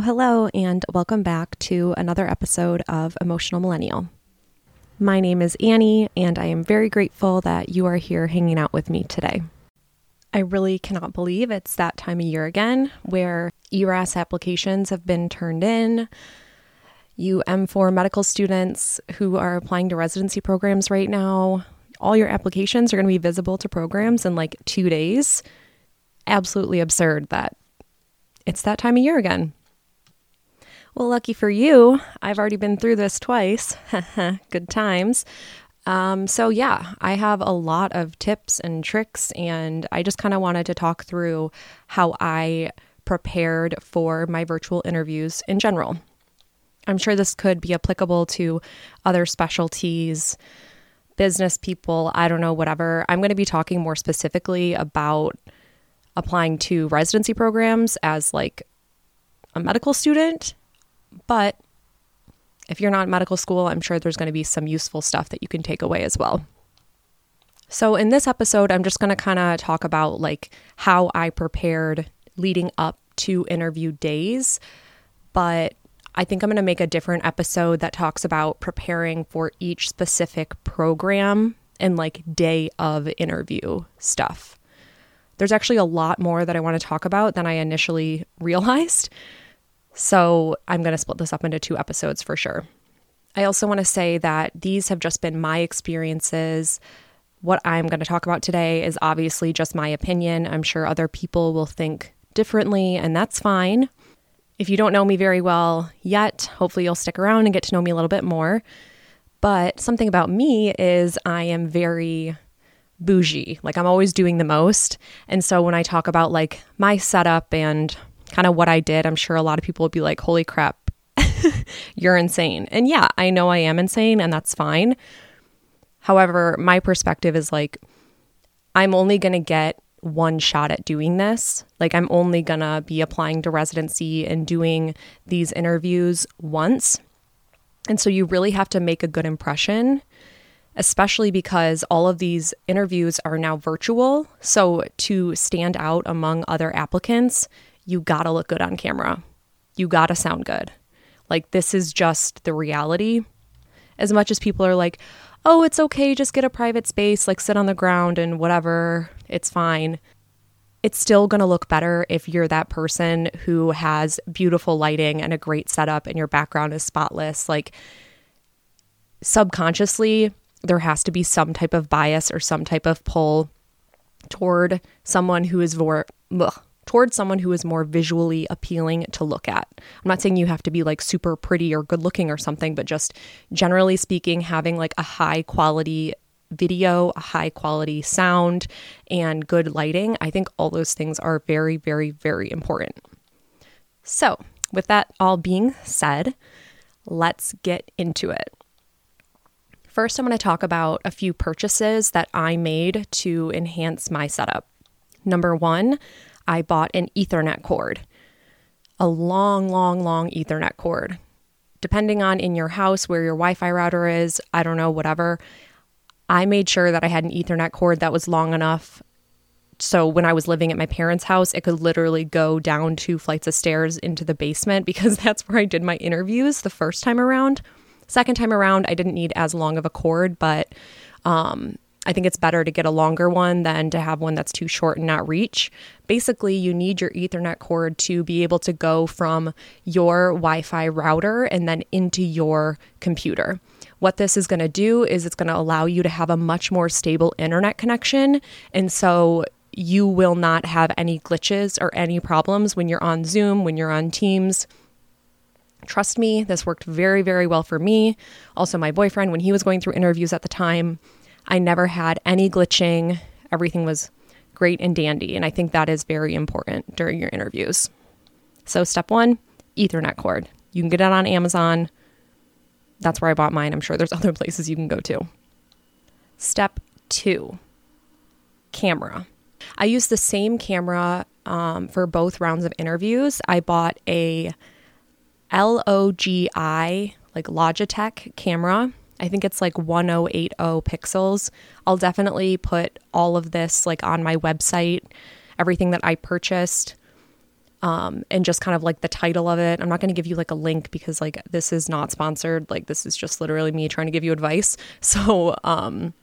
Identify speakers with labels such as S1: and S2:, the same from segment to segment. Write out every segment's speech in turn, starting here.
S1: Hello, and welcome back to another episode of Emotional Millennial. My name is Annie, and I am very grateful that you are here hanging out with me today. I really cannot believe it's that time of year again where ERAS applications have been turned in. You M4 medical students who are applying to residency programs right now, all your applications are going to be visible to programs in like two days. Absolutely absurd that it's that time of year again. Well, lucky for you, I've already been through this twice. Good times. Um, so, yeah, I have a lot of tips and tricks, and I just kind of wanted to talk through how I prepared for my virtual interviews in general. I'm sure this could be applicable to other specialties, business people, I don't know, whatever. I'm going to be talking more specifically about applying to residency programs as like a medical student, but if you're not in medical school, I'm sure there's going to be some useful stuff that you can take away as well. So, in this episode, I'm just going to kind of talk about like how I prepared leading up to interview days, but I think I'm going to make a different episode that talks about preparing for each specific program and like day of interview stuff. There's actually a lot more that I want to talk about than I initially realized. So I'm going to split this up into two episodes for sure. I also want to say that these have just been my experiences. What I'm going to talk about today is obviously just my opinion. I'm sure other people will think differently, and that's fine. If you don't know me very well yet, hopefully you'll stick around and get to know me a little bit more. But something about me is I am very bougie. Like I'm always doing the most. And so when I talk about like my setup and kind of what I did, I'm sure a lot of people would be like, holy crap, you're insane. And yeah, I know I am insane and that's fine. However, my perspective is like, I'm only going to get one shot at doing this. Like, I'm only going to be applying to residency and doing these interviews once. And so, you really have to make a good impression, especially because all of these interviews are now virtual. So, to stand out among other applicants, you gotta look good on camera. You gotta sound good. Like, this is just the reality. As much as people are like, oh, it's okay, just get a private space, like sit on the ground and whatever, it's fine. It's still gonna look better if you're that person who has beautiful lighting and a great setup and your background is spotless. Like, subconsciously, there has to be some type of bias or some type of pull toward someone who is more, ugh, towards someone who is more visually appealing to look at. I'm not saying you have to be like super pretty or good looking or something, but just generally speaking, having like a high quality video, a high quality sound, and good lighting, I think all those things are very, very, very important. So, with that all being said, let's get into it. First, I'm going to talk about a few purchases that I made to enhance my setup. Number one, I bought an Ethernet cord, a long, long, long Ethernet cord. Depending on in your house where your Wi Fi router is, I don't know, whatever. I made sure that I had an Ethernet cord that was long enough so when I was living at my parents' house, it could literally go down two flights of stairs into the basement because that's where I did my interviews the first time around. Second time around, I didn't need as long of a cord, but um, I think it's better to get a longer one than to have one that's too short and not reach. Basically, you need your Ethernet cord to be able to go from your Wi Fi router and then into your computer. What this is going to do is it's going to allow you to have a much more stable internet connection. And so you will not have any glitches or any problems when you're on Zoom, when you're on Teams. Trust me, this worked very, very well for me. Also, my boyfriend, when he was going through interviews at the time, I never had any glitching. Everything was great and dandy. And I think that is very important during your interviews. So, step one Ethernet cord. You can get it on Amazon. That's where I bought mine. I'm sure there's other places you can go to. Step two camera. I used the same camera um, for both rounds of interviews. I bought a LOGI, like Logitech camera. I think it's like 1080 pixels. I'll definitely put all of this like on my website, everything that I purchased. um, and just kind of like the title of it. I'm not going to give you like a link because like this is not sponsored. Like this is just literally me trying to give you advice. So, um,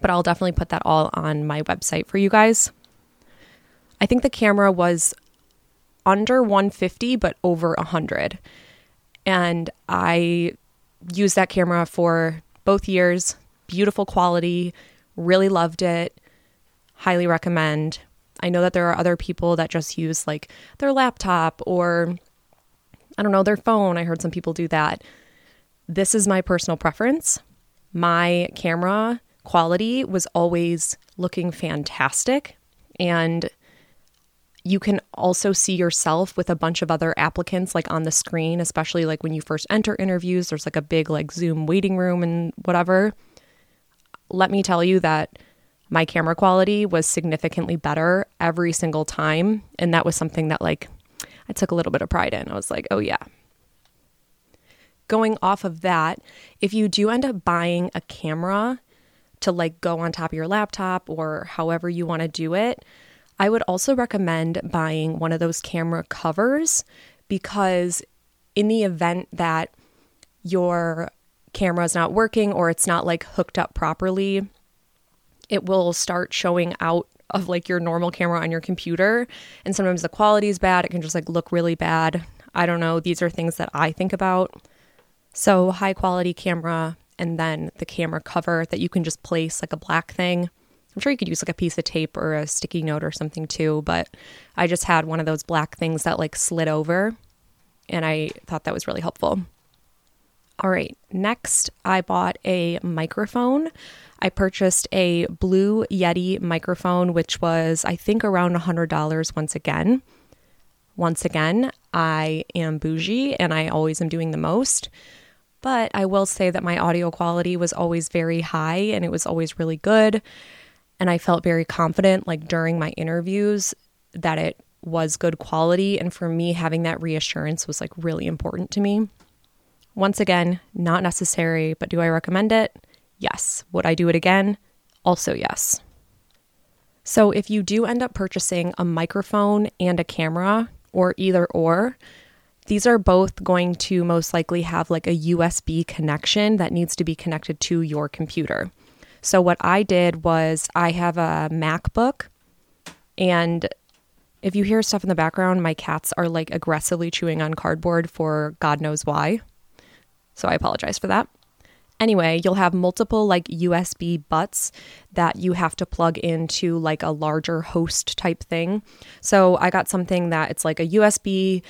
S1: but I'll definitely put that all on my website for you guys. I think the camera was under 150 but over 100. And I used that camera for both years. Beautiful quality, really loved it. Highly recommend. I know that there are other people that just use like their laptop or I don't know, their phone. I heard some people do that. This is my personal preference. My camera quality was always looking fantastic. And you can also see yourself with a bunch of other applicants like on the screen, especially like when you first enter interviews. There's like a big like Zoom waiting room and whatever. Let me tell you that my camera quality was significantly better every single time. And that was something that, like, I took a little bit of pride in. I was like, oh, yeah. Going off of that, if you do end up buying a camera to like go on top of your laptop or however you want to do it, I would also recommend buying one of those camera covers because in the event that your camera is not working or it's not like hooked up properly, it will start showing out of like your normal camera on your computer. And sometimes the quality is bad. It can just like look really bad. I don't know. These are things that I think about. So, high quality camera and then the camera cover that you can just place like a black thing. I'm sure you could use like a piece of tape or a sticky note or something too, but I just had one of those black things that like slid over and I thought that was really helpful. All right, next I bought a microphone. I purchased a Blue Yeti microphone, which was, I think, around $100 once again. Once again, I am bougie and I always am doing the most. But I will say that my audio quality was always very high and it was always really good. And I felt very confident, like during my interviews, that it was good quality. And for me, having that reassurance was like really important to me. Once again, not necessary, but do I recommend it? Yes. Would I do it again? Also, yes. So, if you do end up purchasing a microphone and a camera, or either or, these are both going to most likely have like a USB connection that needs to be connected to your computer. So, what I did was I have a MacBook, and if you hear stuff in the background, my cats are like aggressively chewing on cardboard for God knows why. So, I apologize for that. Anyway, you'll have multiple like USB butts that you have to plug into like a larger host type thing. So I got something that it's like a USB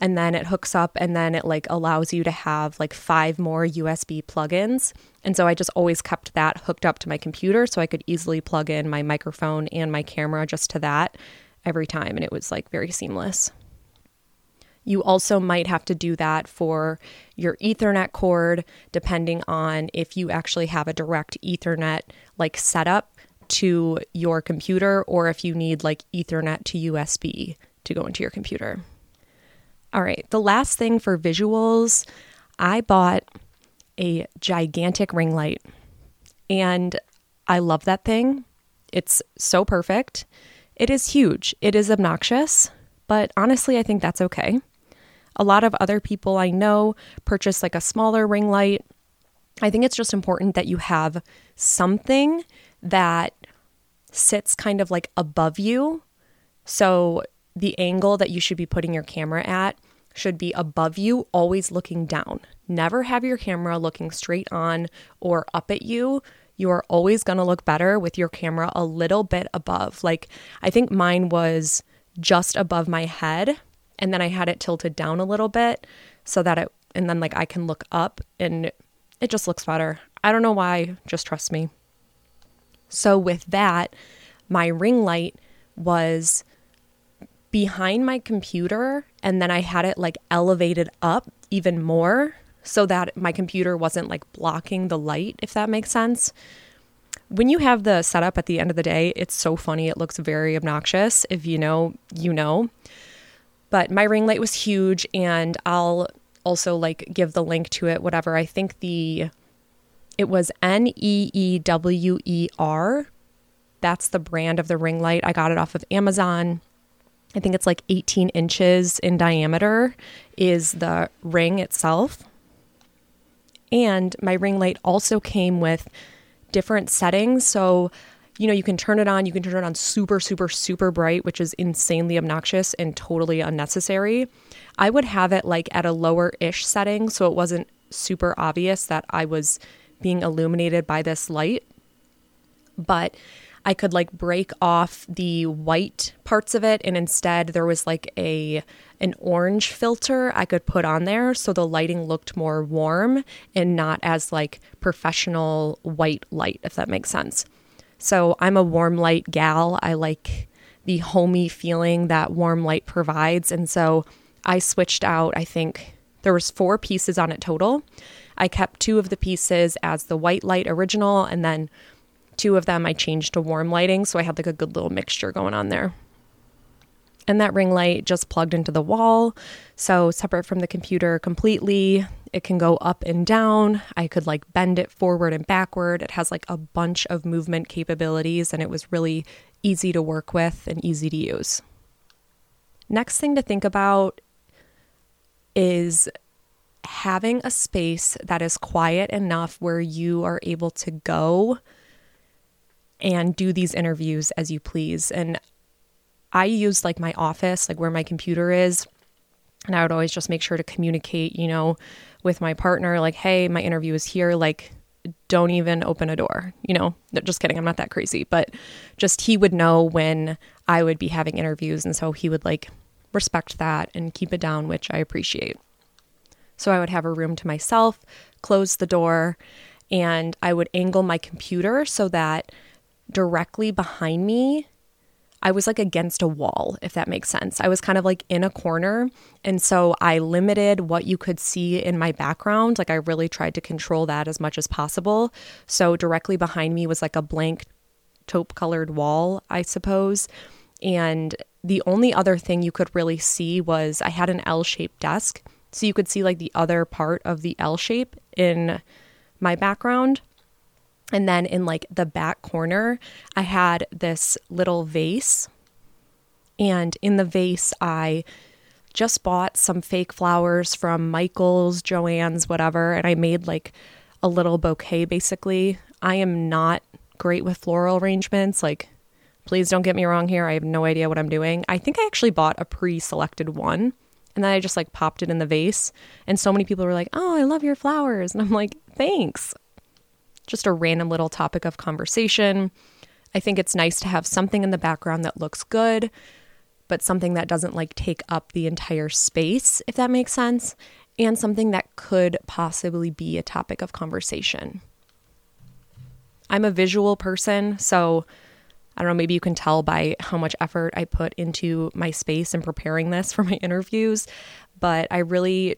S1: and then it hooks up and then it like allows you to have like five more USB plugins. And so I just always kept that hooked up to my computer so I could easily plug in my microphone and my camera just to that every time and it was like very seamless. You also might have to do that for your Ethernet cord, depending on if you actually have a direct Ethernet like setup to your computer or if you need like Ethernet to USB to go into your computer. All right, the last thing for visuals, I bought a gigantic ring light and I love that thing. It's so perfect. It is huge. It is obnoxious, but honestly, I think that's okay. A lot of other people I know purchase like a smaller ring light. I think it's just important that you have something that sits kind of like above you. So the angle that you should be putting your camera at should be above you, always looking down. Never have your camera looking straight on or up at you. You are always going to look better with your camera a little bit above. Like, I think mine was just above my head and then I had it tilted down a little bit so that it and then like I can look up and it just looks better. I don't know why, just trust me. So with that, my ring light was behind my computer and then I had it like elevated up even more so that my computer wasn't like blocking the light if that makes sense. When you have the setup at the end of the day, it's so funny. It looks very obnoxious. If you know, you know. But my ring light was huge, and I'll also like give the link to it, whatever. I think the it was N E E W E R. That's the brand of the ring light. I got it off of Amazon. I think it's like 18 inches in diameter, is the ring itself. And my ring light also came with different settings. So, you know, you can turn it on, you can turn it on super, super, super bright, which is insanely obnoxious and totally unnecessary. I would have it like at a lower ish setting so it wasn't super obvious that I was being illuminated by this light. But I could like break off the white parts of it and instead there was like a an orange filter I could put on there so the lighting looked more warm and not as like professional white light if that makes sense. So I'm a warm light gal. I like the homey feeling that warm light provides and so I switched out I think there was four pieces on it total. I kept two of the pieces as the white light original and then Two of them I changed to warm lighting, so I had like a good little mixture going on there. And that ring light just plugged into the wall, so separate from the computer completely. It can go up and down. I could like bend it forward and backward. It has like a bunch of movement capabilities, and it was really easy to work with and easy to use. Next thing to think about is having a space that is quiet enough where you are able to go and do these interviews as you please. And I use like my office, like where my computer is. And I would always just make sure to communicate, you know, with my partner, like, hey, my interview is here. Like, don't even open a door, you know, just kidding. I'm not that crazy, but just he would know when I would be having interviews. And so he would like respect that and keep it down, which I appreciate. So I would have a room to myself, close the door, and I would angle my computer so that directly behind me, I was like against a wall, if that makes sense. I was kind of like in a corner. And so I limited what you could see in my background. Like I really tried to control that as much as possible. So directly behind me was like a blank taupe colored wall, I suppose. And the only other thing you could really see was I had an L shaped desk. So you could see like the other part of the L shape in my background. And then in like the back corner, I had this little vase. And in the vase, I just bought some fake flowers from Michael's, Joann's, whatever. And I made like a little bouquet basically. I am not great with floral arrangements. Like, please don't get me wrong here. I have no idea what I'm doing. I think I actually bought a pre selected one. And then I just like popped it in the vase. And so many people were like, oh, I love your flowers. And I'm like, thanks just a random little topic of conversation. I think it's nice to have something in the background that looks good, but something that doesn't like take up the entire space, if that makes sense, and something that could possibly be a topic of conversation. I'm a visual person, so I don't know, maybe you can tell by how much effort I put into my space and preparing this for my interviews, but I really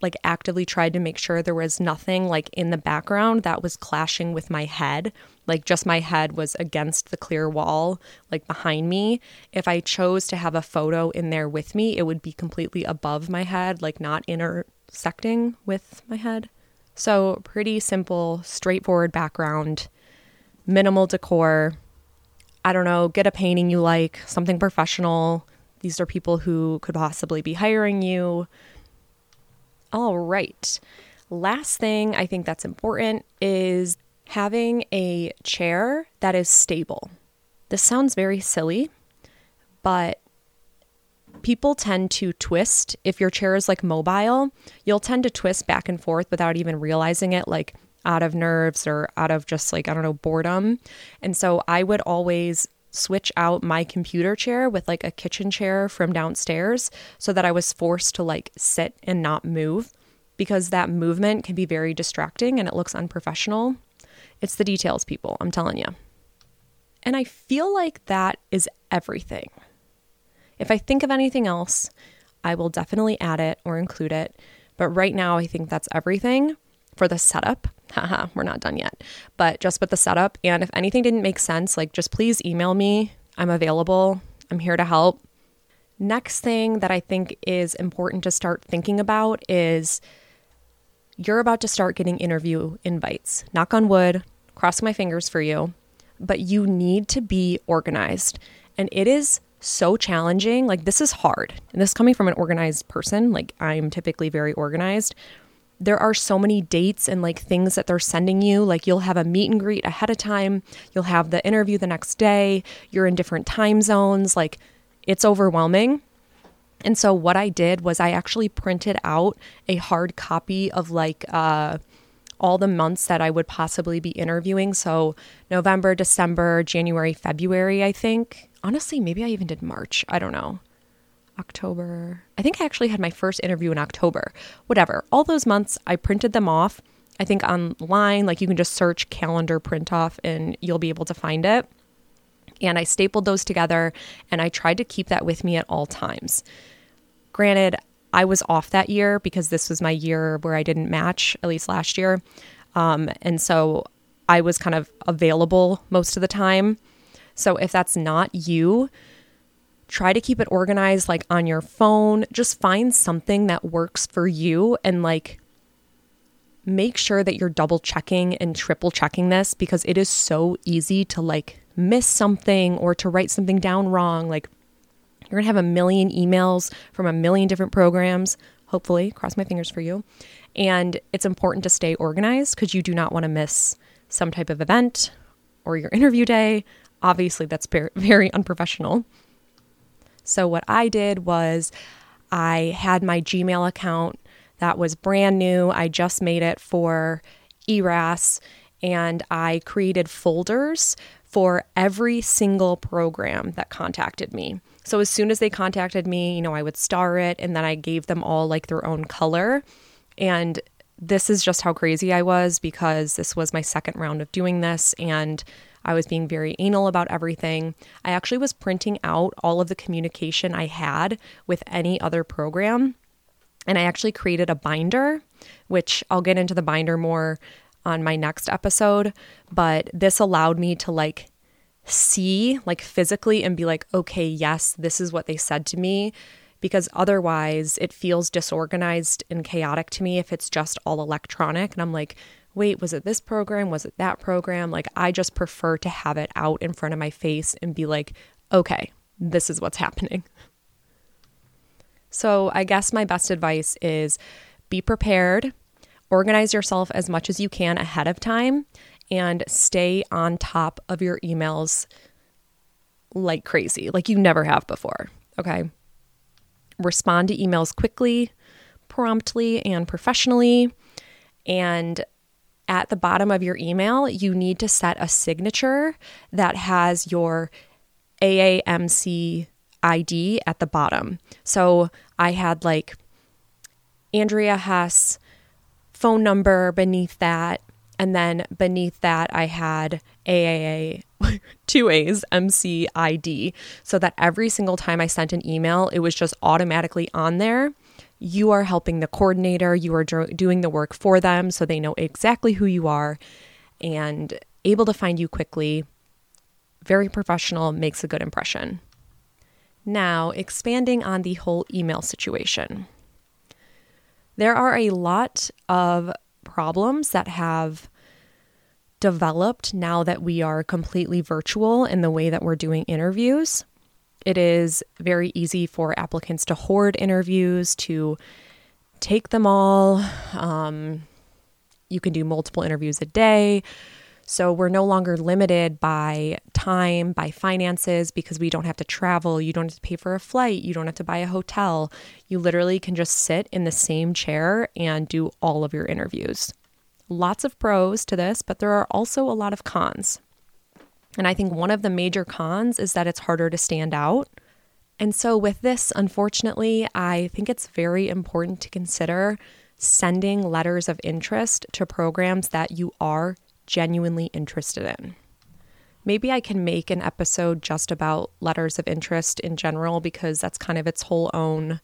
S1: like actively tried to make sure there was nothing like in the background that was clashing with my head. Like just my head was against the clear wall, like behind me. If I chose to have a photo in there with me, it would be completely above my head, like not intersecting with my head. So, pretty simple, straightforward background, minimal decor. I don't know, get a painting you like, something professional. These are people who could possibly be hiring you. All right. Last thing I think that's important is having a chair that is stable. This sounds very silly, but people tend to twist. If your chair is like mobile, you'll tend to twist back and forth without even realizing it, like out of nerves or out of just like, I don't know, boredom. And so I would always switch out my computer chair with like a kitchen chair from downstairs so that I was forced to like sit and not move because that movement can be very distracting and it looks unprofessional. It's the details, people, I'm telling you. And I feel like that is everything. If I think of anything else, I will definitely add it or include it. But right now, I think that's everything for the setup. Haha, we're not done yet. But just with the setup. And if anything didn't make sense, like just please email me. I'm available. I'm here to help. Next thing that I think is important to start thinking about is you're about to start getting interview invites. Knock on wood, cross my fingers for you, but you need to be organized. And it is so challenging. Like, this is hard. And this coming from an organized person, like, I'm typically very organized. There are so many dates and like things that they're sending you. Like, you'll have a meet and greet ahead of time, you'll have the interview the next day, you're in different time zones. Like, it's overwhelming. And so, what I did was I actually printed out a hard copy of like, uh, all the months that I would possibly be interviewing. So, November, December, January, February, I think honestly, maybe I even did March. I don't know. October. I think I actually had my first interview in October. Whatever. All those months, I printed them off. I think online, like you can just search calendar print off and you'll be able to find it. And I stapled those together and I tried to keep that with me at all times. Granted, I was off that year because this was my year where I didn't match, at least last year. Um, and so I was kind of available most of the time. So if that's not you, try to keep it organized like on your phone. Just find something that works for you and like make sure that you're double checking and triple checking this because it is so easy to like miss something or to write something down wrong. Like you're going to have a million emails from a million different programs, hopefully, cross my fingers for you. And it's important to stay organized because you do not want to miss some type of event or your interview day Obviously, that's very unprofessional. So, what I did was I had my Gmail account that was brand new. I just made it for ERAS and I created folders for every single program that contacted me. So as soon as they contacted me, you know, I would star it and then I gave them all like their own color. And this is just how crazy I was because this was my second round of doing this and I was being very anal about everything. I actually was printing out all of the communication I had with any other program. And I actually created a binder, which I'll get into the binder more on my next episode. But this allowed me to like see, like physically, and be like, okay, yes, this is what they said to me. Because otherwise, it feels disorganized and chaotic to me if it's just all electronic. And I'm like, wait, was it this program? Was it that program? Like, I just prefer to have it out in front of my face and be like, okay, this is what's happening. So, I guess my best advice is be prepared, organize yourself as much as you can ahead of time, and stay on top of your emails like crazy, like you never have before. Okay. Respond to emails quickly, promptly, and professionally. And at the bottom of your email, you need to set a signature that has your AAMC ID at the bottom. So I had like Andrea Hess phone number beneath that. And then beneath that, I had AAA, two A's, MC ID, so that every single time I sent an email, it was just automatically on there you are helping the coordinator, you are doing the work for them so they know exactly who you are and able to find you quickly. Very professional, makes a good impression. Now, expanding on the whole email situation. There are a lot of problems that have developed now that we are completely virtual in the way that we're doing interviews. It is very easy for applicants to hoard interviews, to take them all. Um, you can do multiple interviews a day. So we're no longer limited by time, by finances, because we don't have to travel. You don't have to pay for a flight. You don't have to buy a hotel. You literally can just sit in the same chair and do all of your interviews. Lots of pros to this, but there are also a lot of cons. And I think one of the major cons is that it's harder to stand out. And so, with this, unfortunately, I think it's very important to consider sending letters of interest to programs that you are genuinely interested in. Maybe I can make an episode just about letters of interest in general because that's kind of its whole own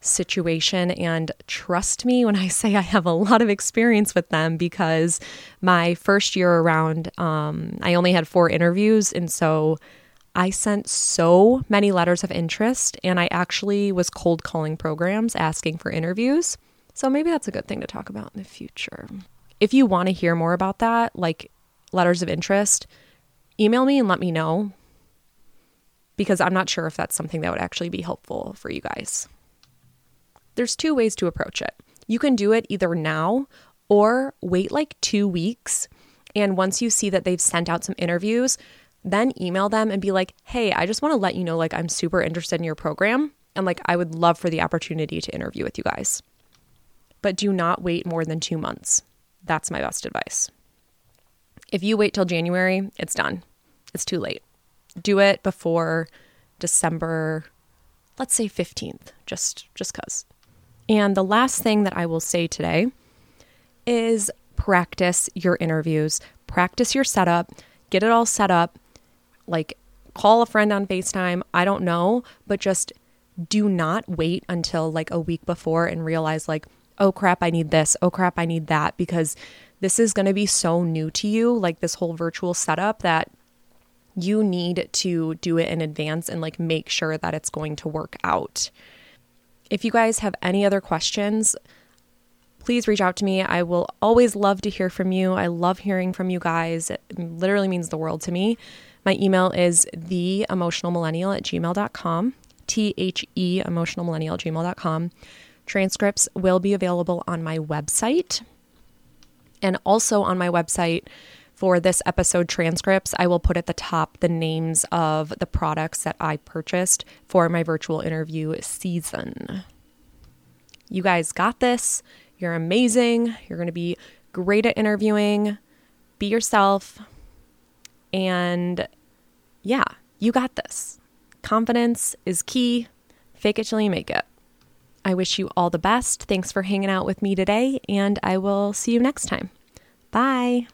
S1: situation. And trust me when I say I have a lot of experience with them because my first year around, um, I only had four interviews. And so I sent so many letters of interest, and I actually was cold calling programs asking for interviews. So maybe that's a good thing to talk about in the future. If you want to hear more about that, like letters of interest, email me and let me know because I'm not sure if that's something that would actually be helpful for you guys. There's two ways to approach it. You can do it either now or wait like two weeks. And once you see that they've sent out some interviews, then email them and be like, hey, I just want to let you know, like, I'm super interested in your program. And like, I would love for the opportunity to interview with you guys. But do not wait more than two months. That's my best advice. If you wait till January, it's done. It's too late. Do it before December, let's say 15th, just just cuz. And the last thing that I will say today is practice your interviews. Practice your setup. Get it all set up. Like call a friend on FaceTime. I don't know, but just do not wait until like a week before and realize like, "Oh crap, I need this. Oh crap, I need that" because this is going to be so new to you, like this whole virtual setup, that you need to do it in advance and like make sure that it's going to work out. If you guys have any other questions, please reach out to me. I will always love to hear from you. I love hearing from you guys. It literally means the world to me. My email is theemotionalmillennial at gmail.com, T H E emotionalmillennial at gmail.com. Transcripts will be available on my website, and also on my website for this episode transcripts, I will put at the top the names of the products that I purchased for my virtual interview season. You guys got this. You're amazing. You're going to be great at interviewing. Be yourself. And yeah, you got this. Confidence is key. Fake it till you make it. I wish you all the best. Thanks for hanging out with me today, and I will see you next time. Bye.